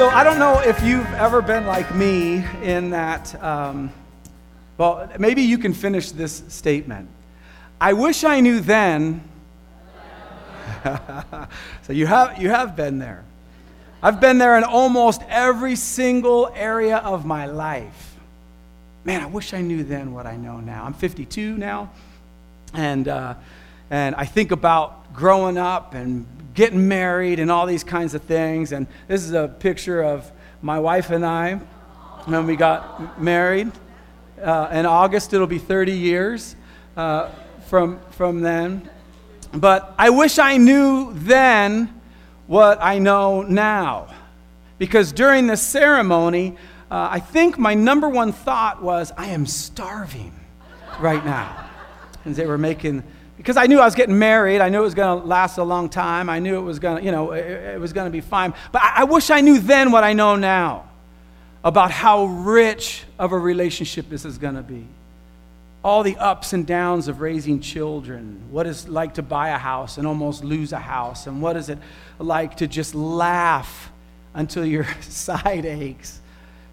So I don't know if you've ever been like me in that, um, well, maybe you can finish this statement. I wish I knew then. so you have, you have been there. I've been there in almost every single area of my life. Man, I wish I knew then what I know now. I'm 52 now, and, uh, and I think about growing up and getting married and all these kinds of things. And this is a picture of my wife and I when we got married. Uh, in August, it'll be 30 years uh, from, from then. But I wish I knew then what I know now. Because during the ceremony, uh, I think my number one thought was, I am starving right now. And they were making because I knew I was getting married. I knew it was going to last a long time. I knew it was going to, you know, it, it was going to be fine. But I, I wish I knew then what I know now about how rich of a relationship this is going to be. All the ups and downs of raising children. What it's like to buy a house and almost lose a house. And what is it like to just laugh until your side aches.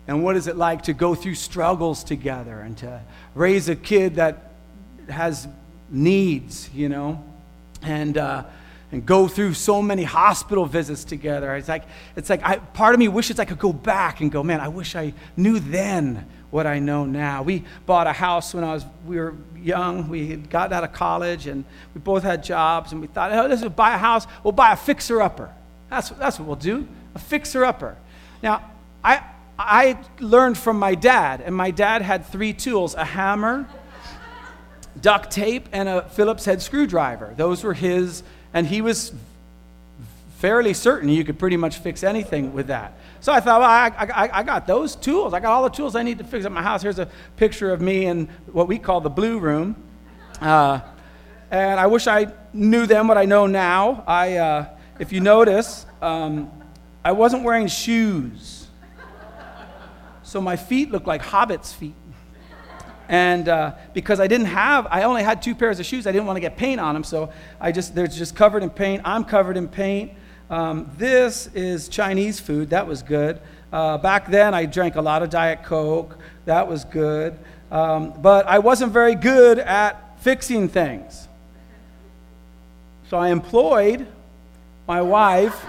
And what is it like to go through struggles together and to raise a kid that has needs, you know, and, uh, and go through so many hospital visits together. It's like, it's like I, part of me wishes I could go back and go, man, I wish I knew then what I know now. We bought a house when I was, we were young. We had gotten out of college and we both had jobs and we thought, oh, let's buy a house. We'll buy a fixer-upper. That's, that's what we'll do, a fixer-upper. Now, I, I learned from my dad, and my dad had three tools, a hammer, duct tape and a Phillips head screwdriver. Those were his, and he was fairly certain you could pretty much fix anything with that. So I thought, well, I, I, I, got those tools. I got all the tools I need to fix up my house. Here's a picture of me in what we call the blue room. Uh, and I wish I knew then what I know now. I, uh, if you notice, um, I wasn't wearing shoes. So my feet looked like hobbits' feet. And uh, because I didn't have, I only had two pairs of shoes, I didn't want to get paint on them. So I just, they're just covered in paint. I'm covered in paint. Um, this is Chinese food. That was good. Uh, back then, I drank a lot of Diet Coke. That was good. Um, but I wasn't very good at fixing things. So I employed my wife.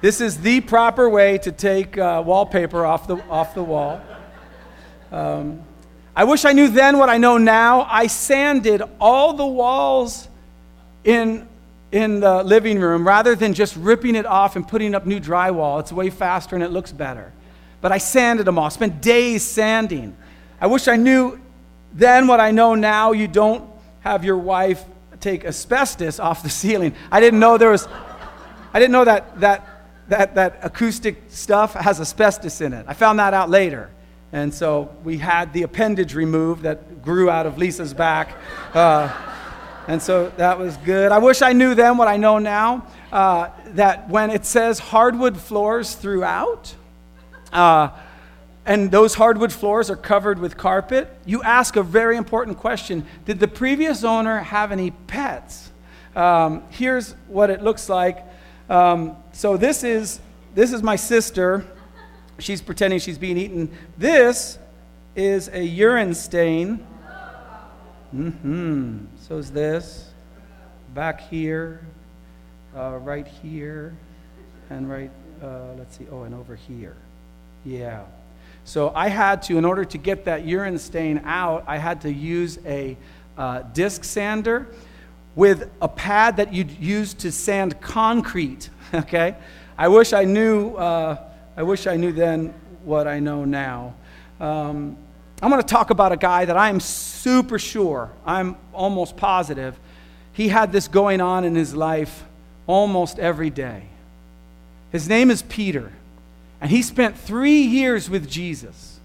this is the proper way to take uh, wallpaper off the, off the wall. Um, I wish I knew then what I know now. I sanded all the walls in, in the living room rather than just ripping it off and putting up new drywall. It's way faster and it looks better. But I sanded them all, spent days sanding. I wish I knew then what I know now. You don't have your wife take asbestos off the ceiling. I didn't know there was, I didn't know that, that, that, that acoustic stuff has asbestos in it. I found that out later. And so we had the appendage removed that grew out of Lisa's back. Uh, and so that was good. I wish I knew then what I know now uh, that when it says hardwood floors throughout, uh, and those hardwood floors are covered with carpet, you ask a very important question Did the previous owner have any pets? Um, here's what it looks like. Um, so this is, this is my sister she's pretending she's being eaten. This is a urine stain. Mm-hmm. So is this. Back here, uh, right here, and right, uh, let's see, oh, and over here. Yeah. So I had to, in order to get that urine stain out, I had to use a uh, disc sander with a pad that you'd use to sand concrete. Okay? I wish I knew uh, I wish I knew then what I know now. Um, I'm going to talk about a guy that I'm super sure, I'm almost positive, he had this going on in his life almost every day. His name is Peter, and he spent three years with Jesus.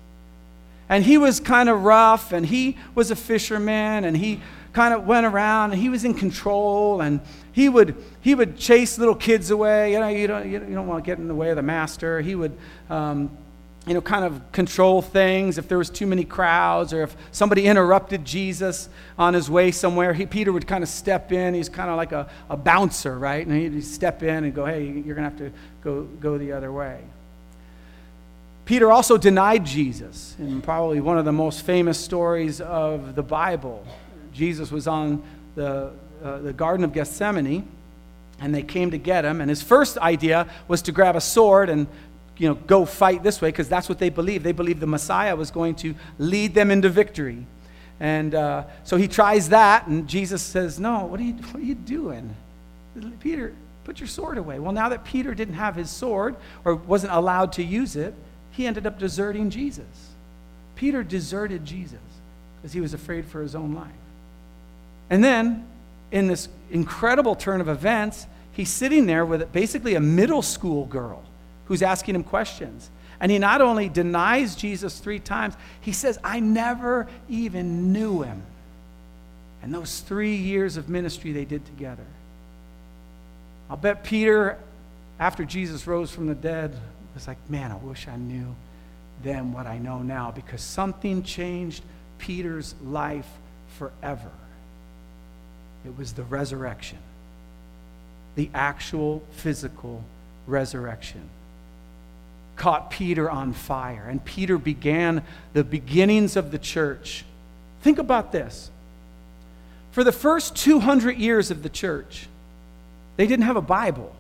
And he was kind of rough, and he was a fisherman, and he kind of went around and he was in control and he would, he would chase little kids away. You know, you don't, you don't want to get in the way of the master. He would, um, you know, kind of control things if there was too many crowds or if somebody interrupted Jesus on his way somewhere. He, Peter would kind of step in. He's kind of like a, a bouncer, right? And he'd step in and go, hey, you're going to have to go, go the other way. Peter also denied Jesus in probably one of the most famous stories of the Bible. Jesus was on the, uh, the Garden of Gethsemane, and they came to get him. And his first idea was to grab a sword and you know, go fight this way because that's what they believed. They believed the Messiah was going to lead them into victory. And uh, so he tries that, and Jesus says, No, what are, you, what are you doing? Peter, put your sword away. Well, now that Peter didn't have his sword or wasn't allowed to use it, he ended up deserting Jesus. Peter deserted Jesus because he was afraid for his own life. And then, in this incredible turn of events, he's sitting there with basically a middle school girl who's asking him questions. And he not only denies Jesus three times, he says, I never even knew him. And those three years of ministry they did together. I'll bet Peter, after Jesus rose from the dead, was like, man, I wish I knew then what I know now because something changed Peter's life forever. It was the resurrection, the actual physical resurrection caught Peter on fire, and Peter began the beginnings of the church. Think about this. For the first 200 years of the church, they didn't have a Bible.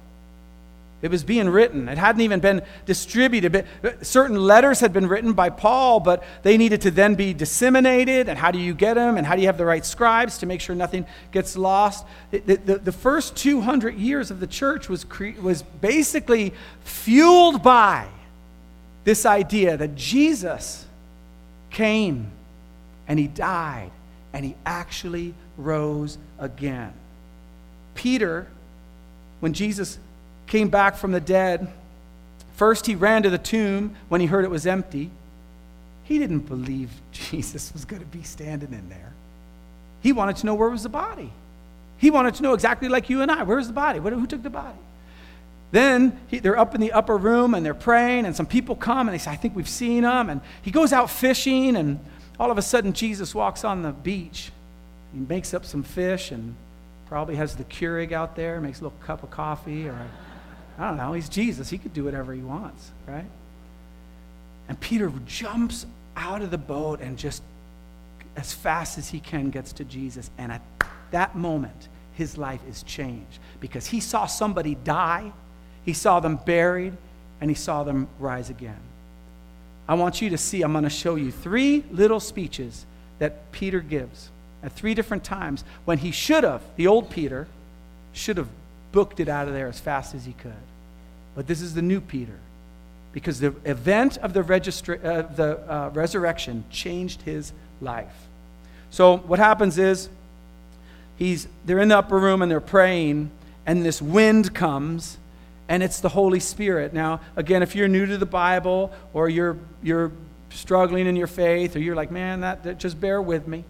It was being written. It hadn't even been distributed. Uh, certain letters had been written by Paul, but they needed to then be disseminated. And how do you get them? And how do you have the right scribes to make sure nothing gets lost? The, the, the first 200 years of the church was, cre- was basically fueled by this idea that Jesus came and he died and he actually rose again. Peter, when Jesus came back from the dead, first he ran to the tomb when he heard it was empty. He didn't believe Jesus was going to be standing in there. He wanted to know where was the body. He wanted to know exactly like you and I where's the body? Who took the body? Then he, they're up in the upper room and they're praying, and some people come and they say, I think we've seen him. And he goes out fishing, and all of a sudden, Jesus walks on the beach. He makes up some fish and probably has the Keurig out there, makes a little cup of coffee, or I don't know. He's Jesus. He could do whatever he wants, right? And Peter jumps out of the boat and just as fast as he can gets to Jesus. And at that moment, his life is changed because he saw somebody die he saw them buried, and he saw them rise again. I want you to see, I'm going to show you three little speeches that Peter gives at three different times when he should have, the old Peter, should have booked it out of there as fast as he could. But this is the new Peter because the event of the, registra- uh, the uh, resurrection changed his life. So what happens is he's, they're in the upper room and they're praying, and this wind comes and it's the Holy Spirit. Now, again, if you're new to the Bible or you're, you're struggling in your faith or you're like, man, that, that just bear with me.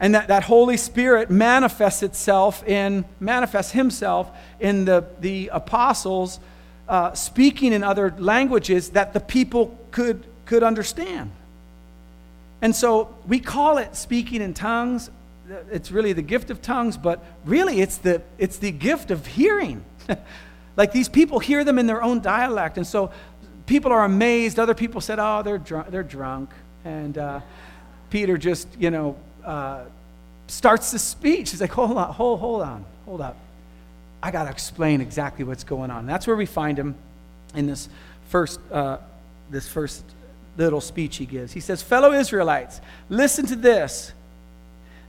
And that, that Holy Spirit manifests itself in, manifests himself in the, the apostles uh, speaking in other languages that the people could, could understand. And so we call it speaking in tongues. It's really the gift of tongues, but really it's the, it's the gift of hearing. Like these people hear them in their own dialect. And so people are amazed. Other people said, oh, they're drunk. They're drunk. And uh, Peter just, you know, uh, starts the speech. He's like, hold on, hold, hold on, hold up. I got to explain exactly what's going on. And that's where we find him in this first, uh, this first little speech he gives. He says, Fellow Israelites, listen to this.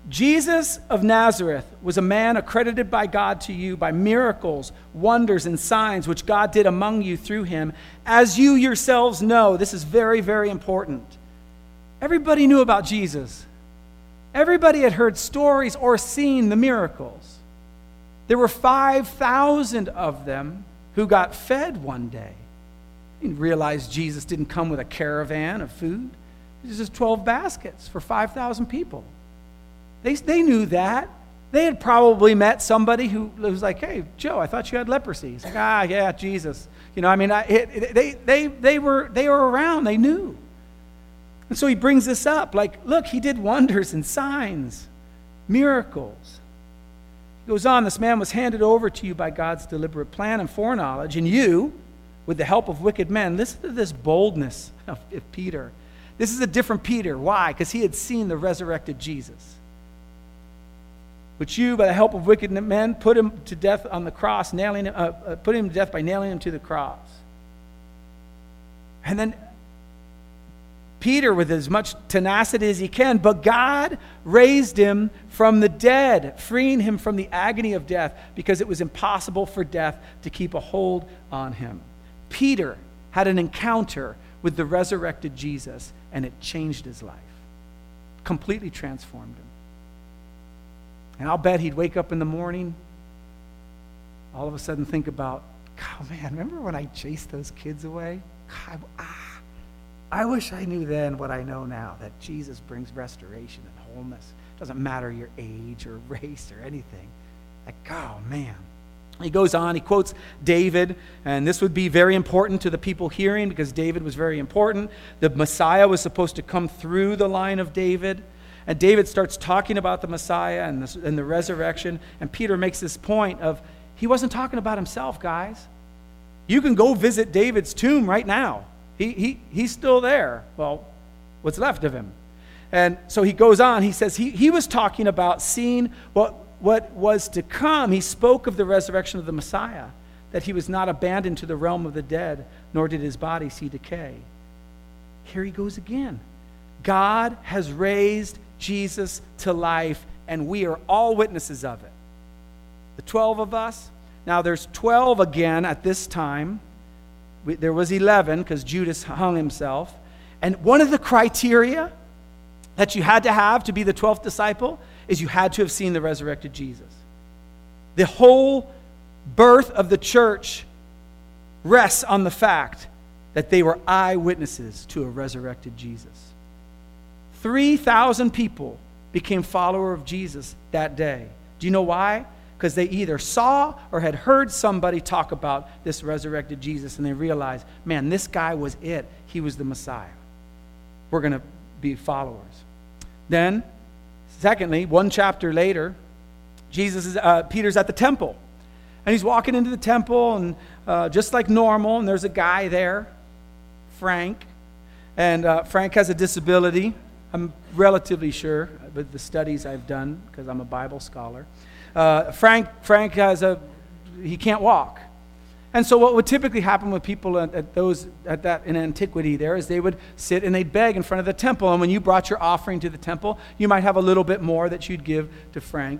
Jesus of Nazareth was a man accredited by God to you by miracles, wonders, and signs which God did among you through him, as you yourselves know. This is very, very important. Everybody knew about Jesus, everybody had heard stories or seen the miracles. There were 5,000 of them who got fed one day. You realize Jesus didn't come with a caravan of food, it was just 12 baskets for 5,000 people. They, they knew that. They had probably met somebody who was like, hey, Joe, I thought you had leprosy. He's like, ah, yeah, Jesus. You know, I mean, I, it, it, they, they, they, were, they were around, they knew. And so he brings this up like, look, he did wonders and signs, miracles. He goes on, this man was handed over to you by God's deliberate plan and foreknowledge, and you, with the help of wicked men, listen to this boldness of, of Peter. This is a different Peter. Why? Because he had seen the resurrected Jesus. But you, by the help of wicked men, put him to death on the cross, nailing him, uh, uh, put him to death by nailing him to the cross. And then Peter, with as much tenacity as he can, but God raised him from the dead, freeing him from the agony of death because it was impossible for death to keep a hold on him. Peter had an encounter with the resurrected Jesus, and it changed his life, completely transformed him. And I'll bet he'd wake up in the morning, all of a sudden think about, God, man, remember when I chased those kids away? God, I wish I knew then what I know now that Jesus brings restoration and wholeness. It doesn't matter your age or race or anything. Like, oh, man. He goes on, he quotes David, and this would be very important to the people hearing because David was very important. The Messiah was supposed to come through the line of David. And David starts talking about the Messiah and the, and the resurrection. And Peter makes this point of he wasn't talking about himself, guys. You can go visit David's tomb right now. He, he, he's still there. Well, what's left of him? And so he goes on. He says he, he was talking about seeing what, what was to come. He spoke of the resurrection of the Messiah, that he was not abandoned to the realm of the dead, nor did his body see decay. Here he goes again. God has raised Jesus to life, and we are all witnesses of it. The 12 of us. Now, there's 12 again at this time. We, there was 11 because Judas hung himself. And one of the criteria that you had to have to be the 12th disciple is you had to have seen the resurrected Jesus. The whole birth of the church rests on the fact that they were eyewitnesses to a resurrected Jesus. 3,000 people became follower of Jesus that day. Do you know why? Because they either saw or had heard somebody talk about this resurrected Jesus and they realized, man, this guy was it. He was the Messiah. We're going to be followers. Then, secondly, one chapter later, Jesus is, uh, Peter's at the temple. And he's walking into the temple, and uh, just like normal, and there's a guy there, Frank. And uh, Frank has a disability. I'm relatively sure with the studies I've done because I'm a Bible scholar. Uh, Frank, Frank has a, he can't walk. And so what would typically happen with people at, at, those, at that in antiquity there is they would sit and they'd beg in front of the temple. And when you brought your offering to the temple, you might have a little bit more that you'd give to Frank.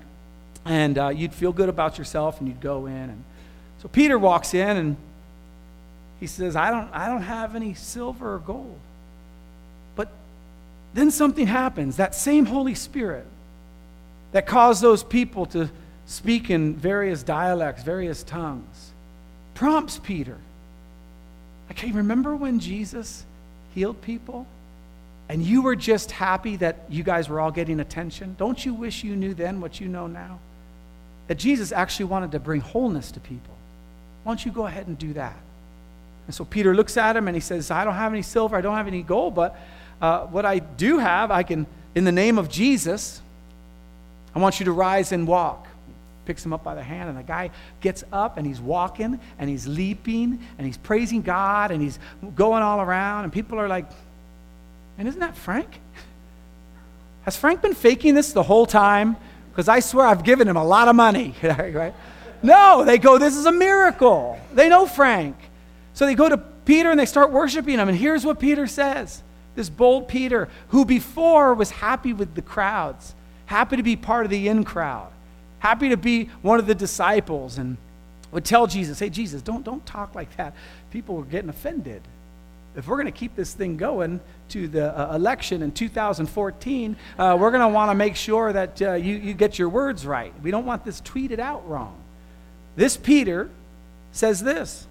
And uh, you'd feel good about yourself and you'd go in. And so Peter walks in and he says, I don't, I don't have any silver or gold. But then something happens. That same Holy Spirit that caused those people to speak in various dialects, various tongues, prompts Peter. Okay, remember when Jesus healed people? And you were just happy that you guys were all getting attention? Don't you wish you knew then what you know now? That Jesus actually wanted to bring wholeness to people. Why don't you go ahead and do that? And so Peter looks at him and he says, I don't have any silver, I don't have any gold, but uh, what I do have, I can, in the name of Jesus, I want you to rise and walk. Picks him up by the hand, and the guy gets up and he's walking and he's leaping and he's praising God and he's going all around. And people are like, and isn't that Frank? Has Frank been faking this the whole time? Because I swear I've given him a lot of money. right? No, they go, this is a miracle. They know Frank. So they go to Peter and they start worshiping him. And here's what Peter says this bold Peter, who before was happy with the crowds, happy to be part of the in crowd, happy to be one of the disciples, and would tell Jesus, hey, Jesus, don't, don't talk like that. People are getting offended. If we're going to keep this thing going to the uh, election in 2014, uh, we're going to want to make sure that uh, you, you get your words right. We don't want this tweeted out wrong. This Peter says this.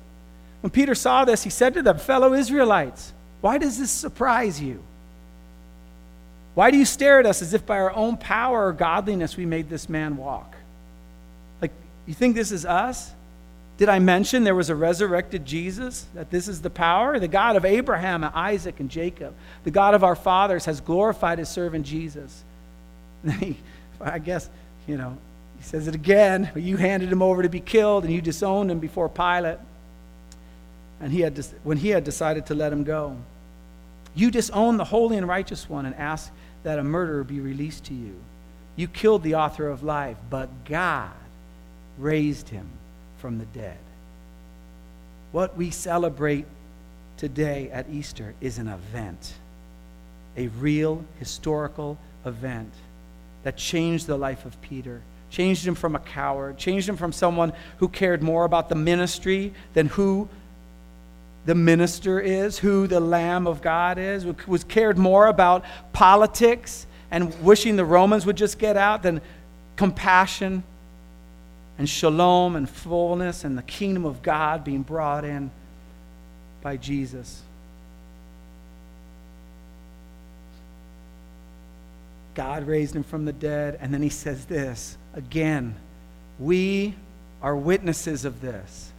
When Peter saw this, he said to them, fellow Israelites, why does this surprise you? Why do you stare at us as if by our own power or godliness we made this man walk? You think this is us? Did I mention there was a resurrected Jesus? That this is the power? The God of Abraham and Isaac and Jacob, the God of our fathers, has glorified his servant Jesus. I guess, you know, he says it again. You handed him over to be killed and you disowned him before Pilate. And he had, when he had decided to let him go, you disowned the holy and righteous one and asked that a murderer be released to you. You killed the author of life, but God raised him from the dead. What we celebrate today at Easter is an event, a real historical event that changed the life of Peter, changed him from a coward, changed him from someone who cared more about the ministry than who the minister is, who the Lamb of God is, was cared more about politics and wishing the Romans would just get out than compassion and shalom and fullness and the kingdom of God being brought in by Jesus. God raised him from the dead. And then he says this again we are witnesses of this.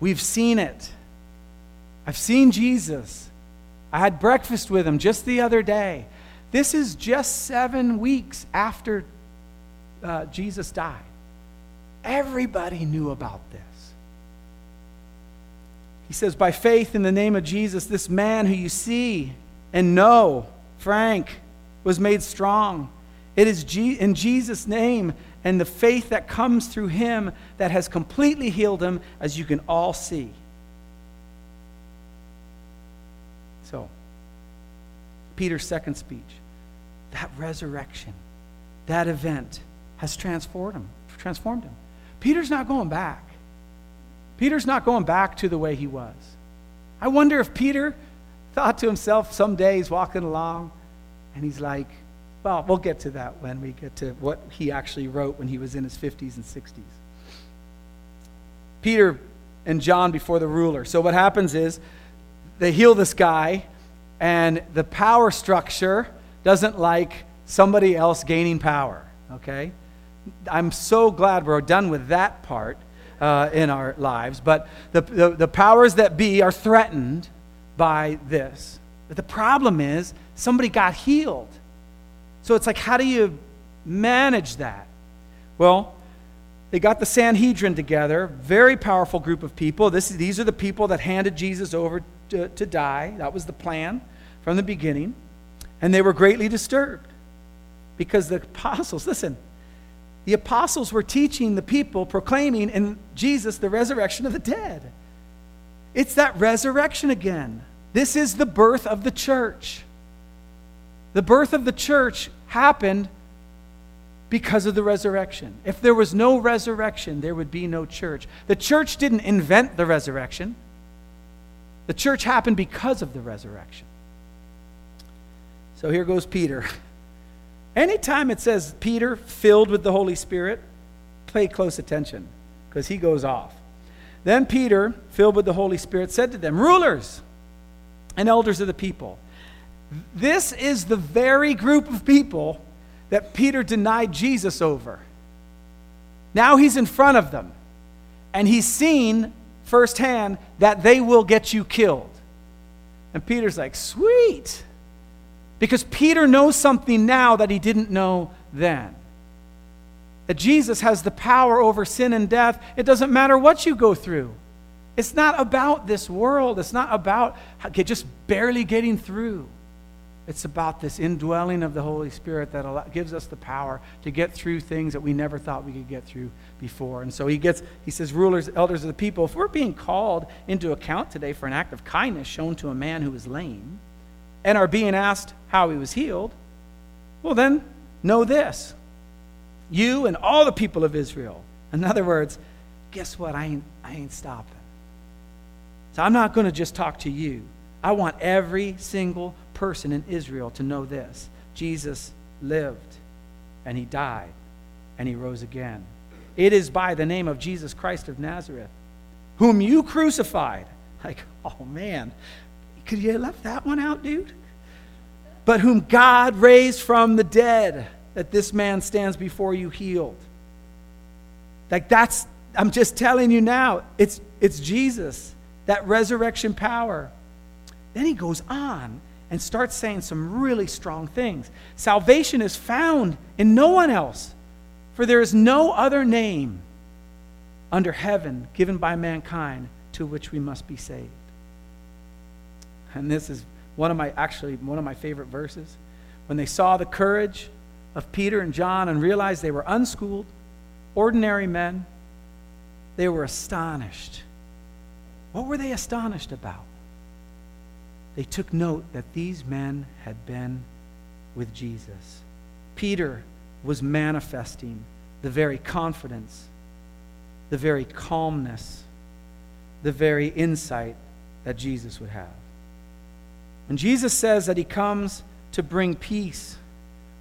We've seen it. I've seen Jesus. I had breakfast with him just the other day. This is just seven weeks after uh, Jesus died. Everybody knew about this. He says, By faith in the name of Jesus, this man who you see and know, Frank, was made strong. It is in Jesus' name and the faith that comes through him that has completely healed him, as you can all see. So, Peter's second speech, that resurrection, that event has transformed him, transformed him. Peter's not going back. Peter's not going back to the way he was. I wonder if Peter thought to himself some day he's walking along and he's like, well, we'll get to that when we get to what he actually wrote when he was in his 50s and 60s. Peter and John before the ruler. So what happens is they heal this guy, and the power structure doesn't like somebody else gaining power, okay? I'm so glad we're done with that part uh, in our lives. But the, the, the powers that be are threatened by this. But the problem is, somebody got healed. So it's like, how do you manage that? Well, they got the Sanhedrin together, very powerful group of people. This, these are the people that handed Jesus over to, to die. That was the plan from the beginning. And they were greatly disturbed because the apostles, listen, the apostles were teaching the people, proclaiming in Jesus the resurrection of the dead. It's that resurrection again. This is the birth of the church. The birth of the church happened because of the resurrection. If there was no resurrection, there would be no church. The church didn't invent the resurrection, the church happened because of the resurrection. So here goes Peter. Anytime it says Peter filled with the Holy Spirit, pay close attention because he goes off. Then Peter, filled with the Holy Spirit, said to them, Rulers and elders of the people, this is the very group of people that Peter denied Jesus over. Now he's in front of them, and he's seen firsthand that they will get you killed. And Peter's like, Sweet. Because Peter knows something now that he didn't know then. That Jesus has the power over sin and death. It doesn't matter what you go through. It's not about this world. It's not about just barely getting through. It's about this indwelling of the Holy Spirit that gives us the power to get through things that we never thought we could get through before. And so he gets, he says, rulers, elders of the people, if we're being called into account today for an act of kindness shown to a man who is lame, and are being asked how he was healed, well, then know this you and all the people of Israel. In other words, guess what? I ain't, I ain't stopping. So I'm not going to just talk to you. I want every single person in Israel to know this Jesus lived, and he died, and he rose again. It is by the name of Jesus Christ of Nazareth, whom you crucified. Like, oh man, could you have left that one out, dude? but whom God raised from the dead, that this man stands before you healed. Like that's, I'm just telling you now, it's, it's Jesus, that resurrection power. Then he goes on and starts saying some really strong things. Salvation is found in no one else, for there is no other name under heaven given by mankind to which we must be saved. And this is one of my actually one of my favorite verses. When they saw the courage of Peter and John and realized they were unschooled, ordinary men, they were astonished. What were they astonished about? They took note that these men had been with Jesus. Peter was manifesting the very confidence, the very calmness, the very insight that Jesus would have. When Jesus says that he comes to bring peace,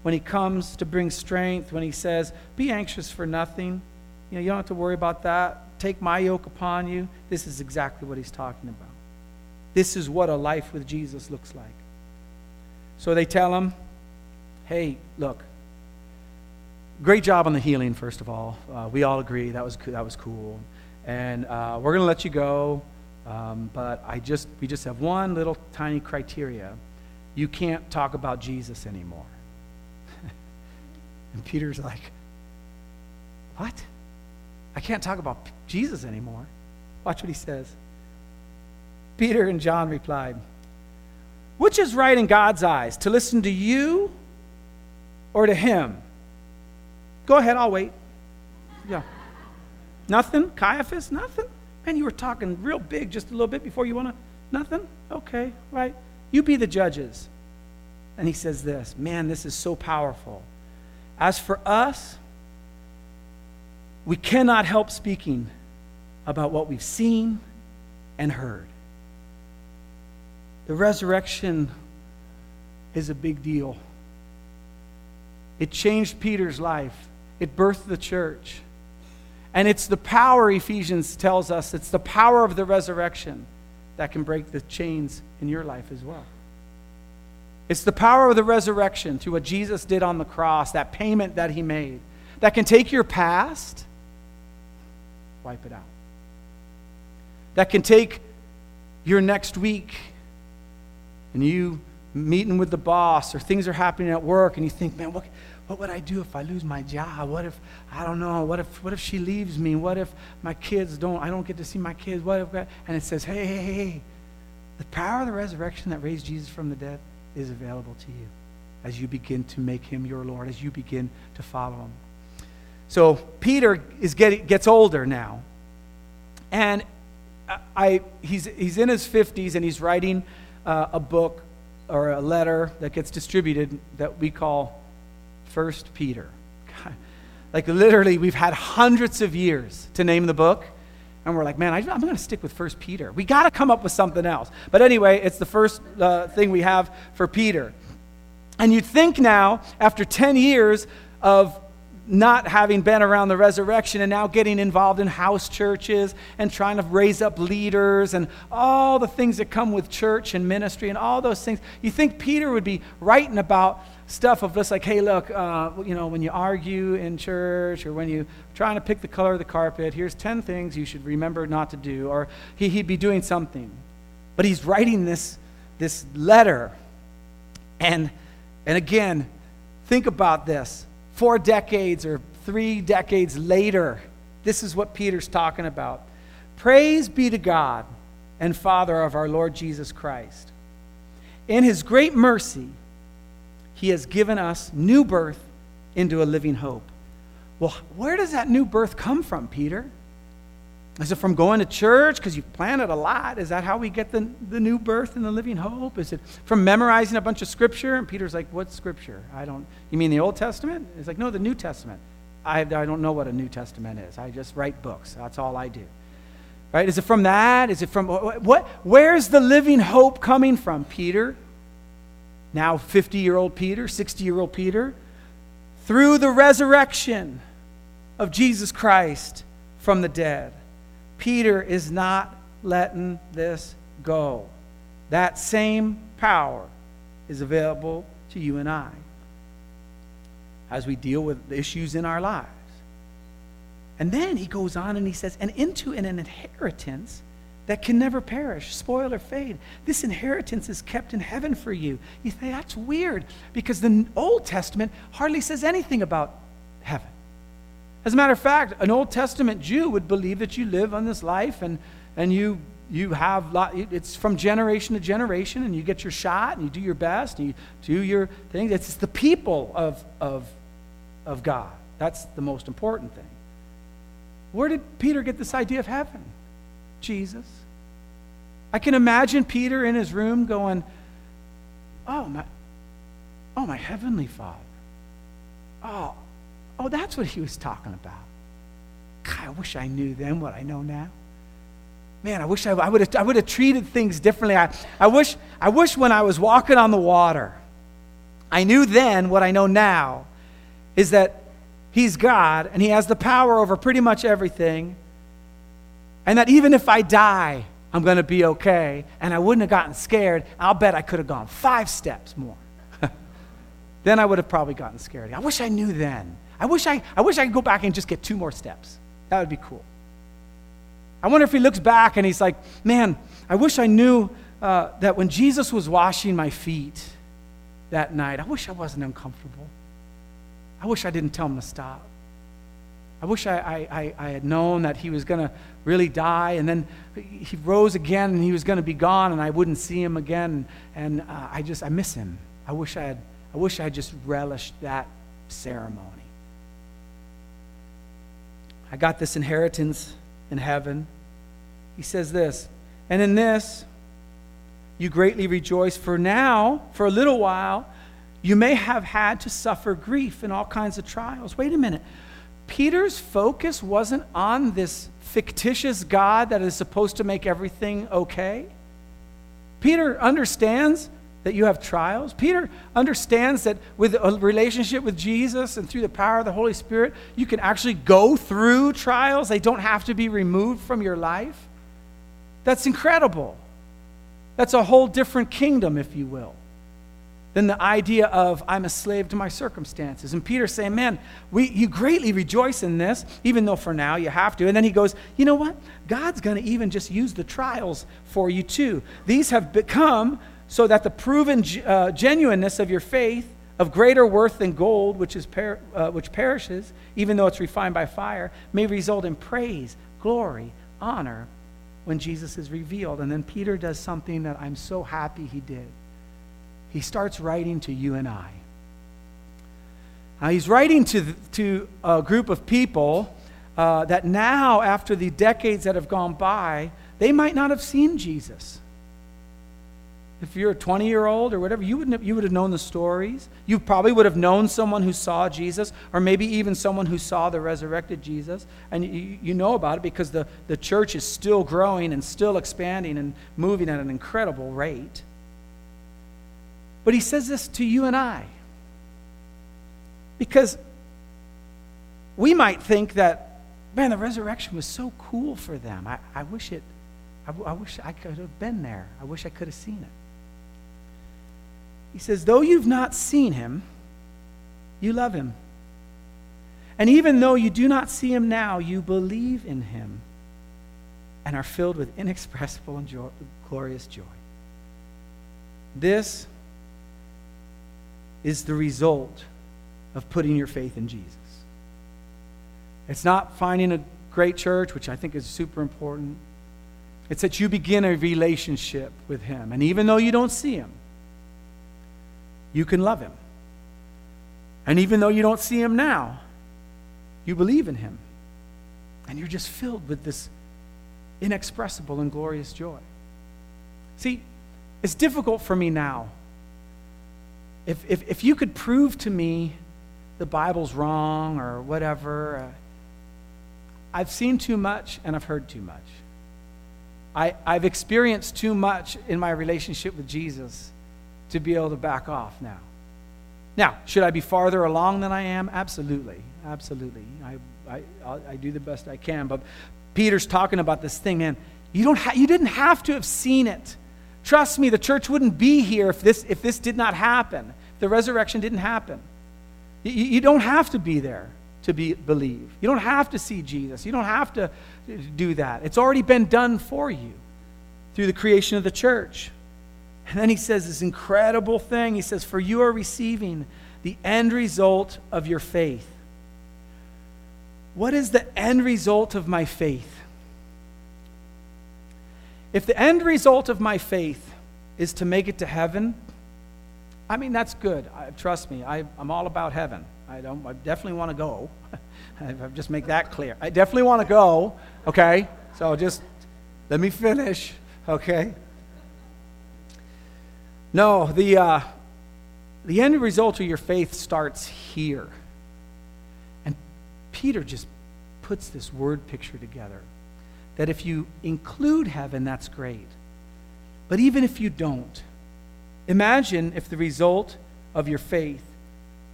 when he comes to bring strength, when he says, Be anxious for nothing, you know, you don't have to worry about that. Take my yoke upon you. This is exactly what he's talking about. This is what a life with Jesus looks like. So they tell him, Hey, look, great job on the healing, first of all. Uh, we all agree that was, that was cool. And uh, we're going to let you go. Um, but I just, we just have one little tiny criteria. You can't talk about Jesus anymore. and Peter's like, What? I can't talk about Jesus anymore. Watch what he says. Peter and John replied, Which is right in God's eyes, to listen to you or to him? Go ahead, I'll wait. Yeah. Nothing? Caiaphas? Nothing? Man, you were talking real big just a little bit before you want to. Nothing? Okay, right. You be the judges. And he says this Man, this is so powerful. As for us, we cannot help speaking about what we've seen and heard. The resurrection is a big deal. It changed Peter's life, it birthed the church. And it's the power, Ephesians tells us, it's the power of the resurrection that can break the chains in your life as well. It's the power of the resurrection through what Jesus did on the cross, that payment that he made, that can take your past, wipe it out. That can take your next week and you meeting with the boss or things are happening at work and you think, man, what, what would I do if I lose my job? What if, I don't know, what if, what if she leaves me? What if my kids don't, I don't get to see my kids? What if, and it says, hey, hey, hey, the power of the resurrection that raised Jesus from the dead is available to you as you begin to make him your Lord, as you begin to follow him. So Peter is getting, gets older now. And I, he's, he's in his 50s and he's writing uh, a book or a letter that gets distributed that we call First Peter. Like literally, we've had hundreds of years to name the book, and we're like, man, I, am going to stick with First Peter. We got to come up with something else. But anyway, it's the first uh, thing we have for Peter. And you'd think now, after 10 years of not having been around the resurrection and now getting involved in house churches and trying to raise up leaders and all the things that come with church and ministry and all those things, you think Peter would be writing about stuff of just like, hey, look, uh, you know, when you argue in church or when you're trying to pick the color of the carpet, here's 10 things you should remember not to do. Or he, he'd be doing something. But he's writing this, this letter. And, and again, think about this four decades or three decades later, this is what Peter's talking about. Praise be to God and Father of our Lord Jesus Christ. In his great mercy, he has given us new birth into a living hope. Well, where does that new birth come from, Peter? Is it from going to church because you've planted a lot? Is that how we get the, the new birth and the living hope? Is it from memorizing a bunch of scripture? And Peter's like, What scripture? I don't, you mean the Old Testament? It's like, No, the New Testament. I, I don't know what a New Testament is. I just write books. That's all I do. Right? Is it from that? Is it from what? Where's the living hope coming from, Peter? Now 50 year old Peter, 60 year old Peter. Through the resurrection of Jesus Christ from the dead. Peter is not letting this go. That same power is available to you and I as we deal with the issues in our lives. And then he goes on and he says, and into an inheritance that can never perish, spoil, or fade. This inheritance is kept in heaven for you. You say, that's weird because the Old Testament hardly says anything about heaven. As a matter of fact, an Old Testament Jew would believe that you live on this life and, and you, you have, lot, it's from generation to generation, and you get your shot and you do your best and you do your thing. It's the people of, of, of God. That's the most important thing. Where did Peter get this idea of heaven? Jesus. I can imagine Peter in his room going, Oh, my, oh, my heavenly Father. Oh, oh, that's what he was talking about. God, I wish I knew then what I know now. Man, I wish I, I would have I would have treated things differently. I, I, wish, I wish when I was walking on the water, I knew then what I know now is that He's God and He has the power over pretty much everything. And that even if I die, I'm going to be okay. And I wouldn't have gotten scared. I'll bet I could have gone five steps more. then I would have probably gotten scared. I wish I knew then. I wish I, I wish I could go back and just get two more steps. That would be cool. I wonder if he looks back and he's like, man, I wish I knew uh, that when Jesus was washing my feet that night, I wish I wasn't uncomfortable. I wish I didn't tell him to stop. I wish I, I, I had known that he was going to really die, and then he rose again, and he was going to be gone, and I wouldn't see him again. And uh, I just, I miss him. I wish I had, I wish I had just relished that ceremony. I got this inheritance in heaven. He says this, and in this you greatly rejoice, for now, for a little while, you may have had to suffer grief in all kinds of trials. Wait a minute. Peter's focus wasn't on this fictitious God that is supposed to make everything okay. Peter understands that you have trials. Peter understands that with a relationship with Jesus and through the power of the Holy Spirit, you can actually go through trials. They don't have to be removed from your life. That's incredible. That's a whole different kingdom, if you will than the idea of I'm a slave to my circumstances. And Peter's saying, Man, we, you greatly rejoice in this, even though for now you have to. And then he goes, You know what? God's going to even just use the trials for you too. These have become so that the proven uh, genuineness of your faith, of greater worth than gold, which, is per- uh, which perishes, even though it's refined by fire, may result in praise, glory, honor when Jesus is revealed. And then Peter does something that I'm so happy he did he starts writing to you and I. Now, he's writing to, to a group of people uh, that now, after the decades that have gone by, they might not have seen Jesus. If you're a 20 year old or whatever, you, wouldn't have, you would have known the stories. You probably would have known someone who saw Jesus, or maybe even someone who saw the resurrected Jesus. And you, you know about it because the, the church is still growing and still expanding and moving at an incredible rate. But he says this to you and I. Because we might think that, man, the resurrection was so cool for them. I, I wish it, I, I wish I could have been there. I wish I could have seen it. He says, though you've not seen him, you love him. And even though you do not see him now, you believe in him and are filled with inexpressible and joy, glorious joy. This is the result of putting your faith in Jesus. It's not finding a great church, which I think is super important. It's that you begin a relationship with Him. And even though you don't see Him, you can love Him. And even though you don't see Him now, you believe in Him. And you're just filled with this inexpressible and glorious joy. See, it's difficult for me now if, if, if you could prove to me the Bible's wrong or whatever, uh, I've seen too much and I've heard too much. I, I've experienced too much in my relationship with Jesus to be able to back off now. Now, should I be farther along than I am? Absolutely. Absolutely. I, I, I do the best I can. But Peter's talking about this thing, man. You, don't ha- you didn't have to have seen it. Trust me, the church wouldn't be here if this, if this did not happen. The resurrection didn't happen. You, you don't have to be there to be, believe. You don't have to see Jesus. You don't have to uh, do that. It's already been done for you through the creation of the church. And then he says this incredible thing. He says, For you are receiving the end result of your faith. What is the end result of my faith? If the end result of my faith is to make it to heaven, I mean, that's good. I, trust me, I, am all about heaven. I, don't, I definitely want to go. I just make that clear. I definitely want to go, okay? So just let me finish, okay? No, the, uh, the end result of your faith starts here. And Peter just puts this word picture together that if you include heaven, that's great. But even if you don't, imagine if the result of your faith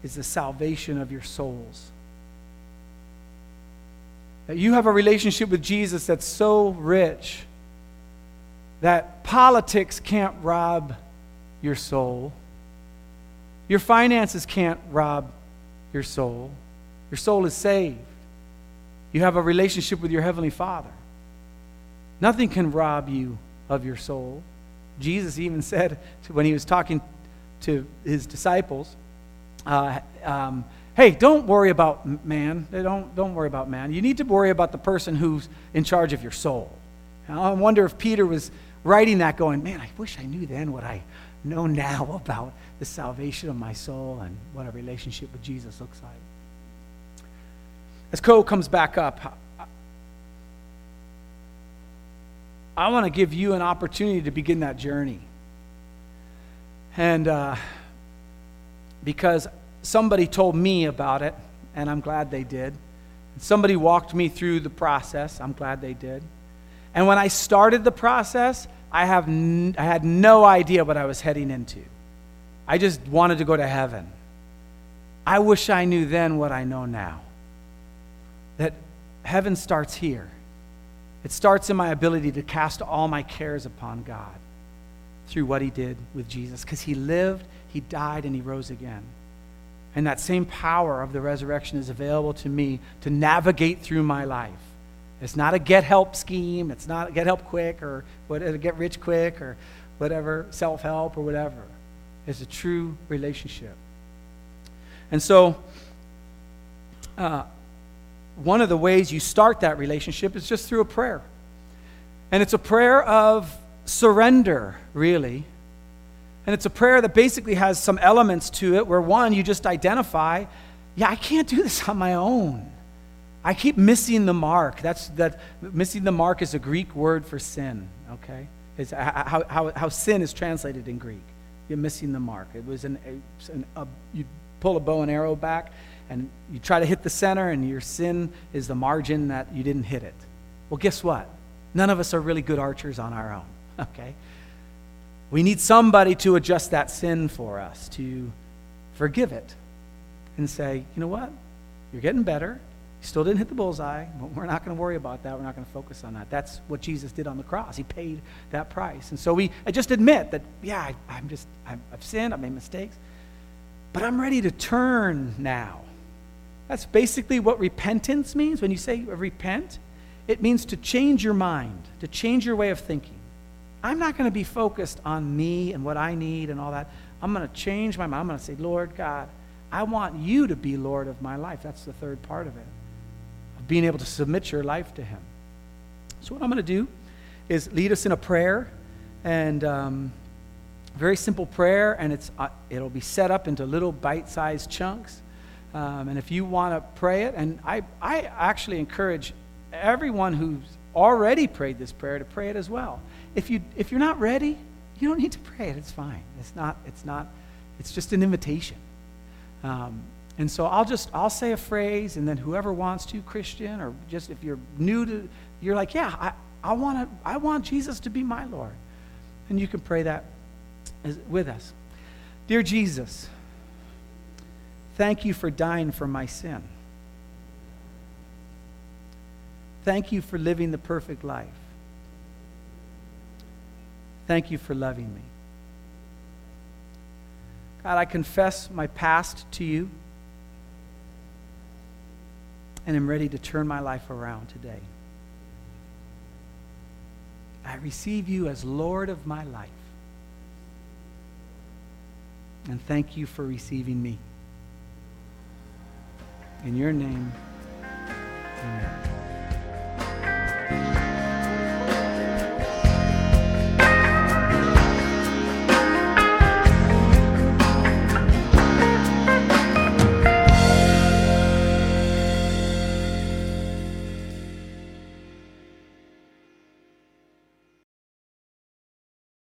is the salvation of your souls. That you have a relationship with Jesus that's so rich that politics can't rob your soul. Your finances can't rob your soul. Your soul is saved. You have a relationship with your Heavenly Father. Nothing can rob you of your soul. Jesus even said when he was talking to his disciples, uh, um, hey, don't worry about man. Don't, don't worry about man. You need to worry about the person who's in charge of your soul. I wonder if Peter was writing that going, man, I wish I knew then what I know now about the salvation of my soul and what a relationship with Jesus looks like. As Co comes back up, I want to give you an opportunity to begin that journey. And uh, because somebody told me about it, and I'm glad they did. Somebody walked me through the process. I'm glad they did. And when I started the process, I, have n- I had no idea what I was heading into. I just wanted to go to heaven. I wish I knew then what I know now. That heaven starts here. It starts in my ability to cast all my cares upon God through what he did with Jesus. Because he lived, he died, and he rose again. And that same power of the resurrection is available to me to navigate through my life. It's not a get help scheme. It's not a get help quick or whatever, get rich quick or whatever, self help or whatever. It's a true relationship. And so, uh, one of the ways you start that relationship is just through a prayer. And it's a prayer of surrender, really. And it's a prayer that basically has some elements to it where, one, you just identify, yeah, I can't do this on my own. I keep missing the mark. That's that missing the mark is a Greek word for sin, okay? It's how, how, how sin is translated in Greek. You're missing the mark. It was an, an a, you pull a bow and arrow back, and you try to hit the center, and your sin is the margin that you didn't hit it. Well, guess what? None of us are really good archers on our own, okay? We need somebody to adjust that sin for us, to forgive it, and say, you know what? You're getting better. You still didn't hit the bullseye, but we're not going to worry about that. We're not going to focus on that. That's what Jesus did on the cross. He paid that price. And so we I just admit that, yeah, I, am just, i I've sinned, I've made mistakes, but I'm ready to turn now. That's basically what repentance means. When you say repent, it means to change your mind, to change your way of thinking. I'm not going to be focused on me and what I need and all that. I'm going to change my mind. I'm going to say, Lord God, I want you to be Lord of my life. That's the third part of it, of being able to submit your life to Him. So, what I'm going to do is lead us in a prayer, and um, very simple prayer, and it's, uh, it'll be set up into little bite sized chunks. Um, and if you want to pray it, and I, I actually encourage everyone who's already prayed this prayer to pray it as well. If, you, if you're not ready, you don't need to pray it. It's fine. It's not, it's not, it's just an invitation. Um, and so I'll just, I'll say a phrase, and then whoever wants to, Christian, or just if you're new to, you're like, yeah, I, I, wanna, I want Jesus to be my Lord. And you can pray that with us. Dear Jesus, Thank you for dying for my sin. Thank you for living the perfect life. Thank you for loving me. God, I confess my past to you and am ready to turn my life around today. I receive you as Lord of my life. And thank you for receiving me. In your name, amen.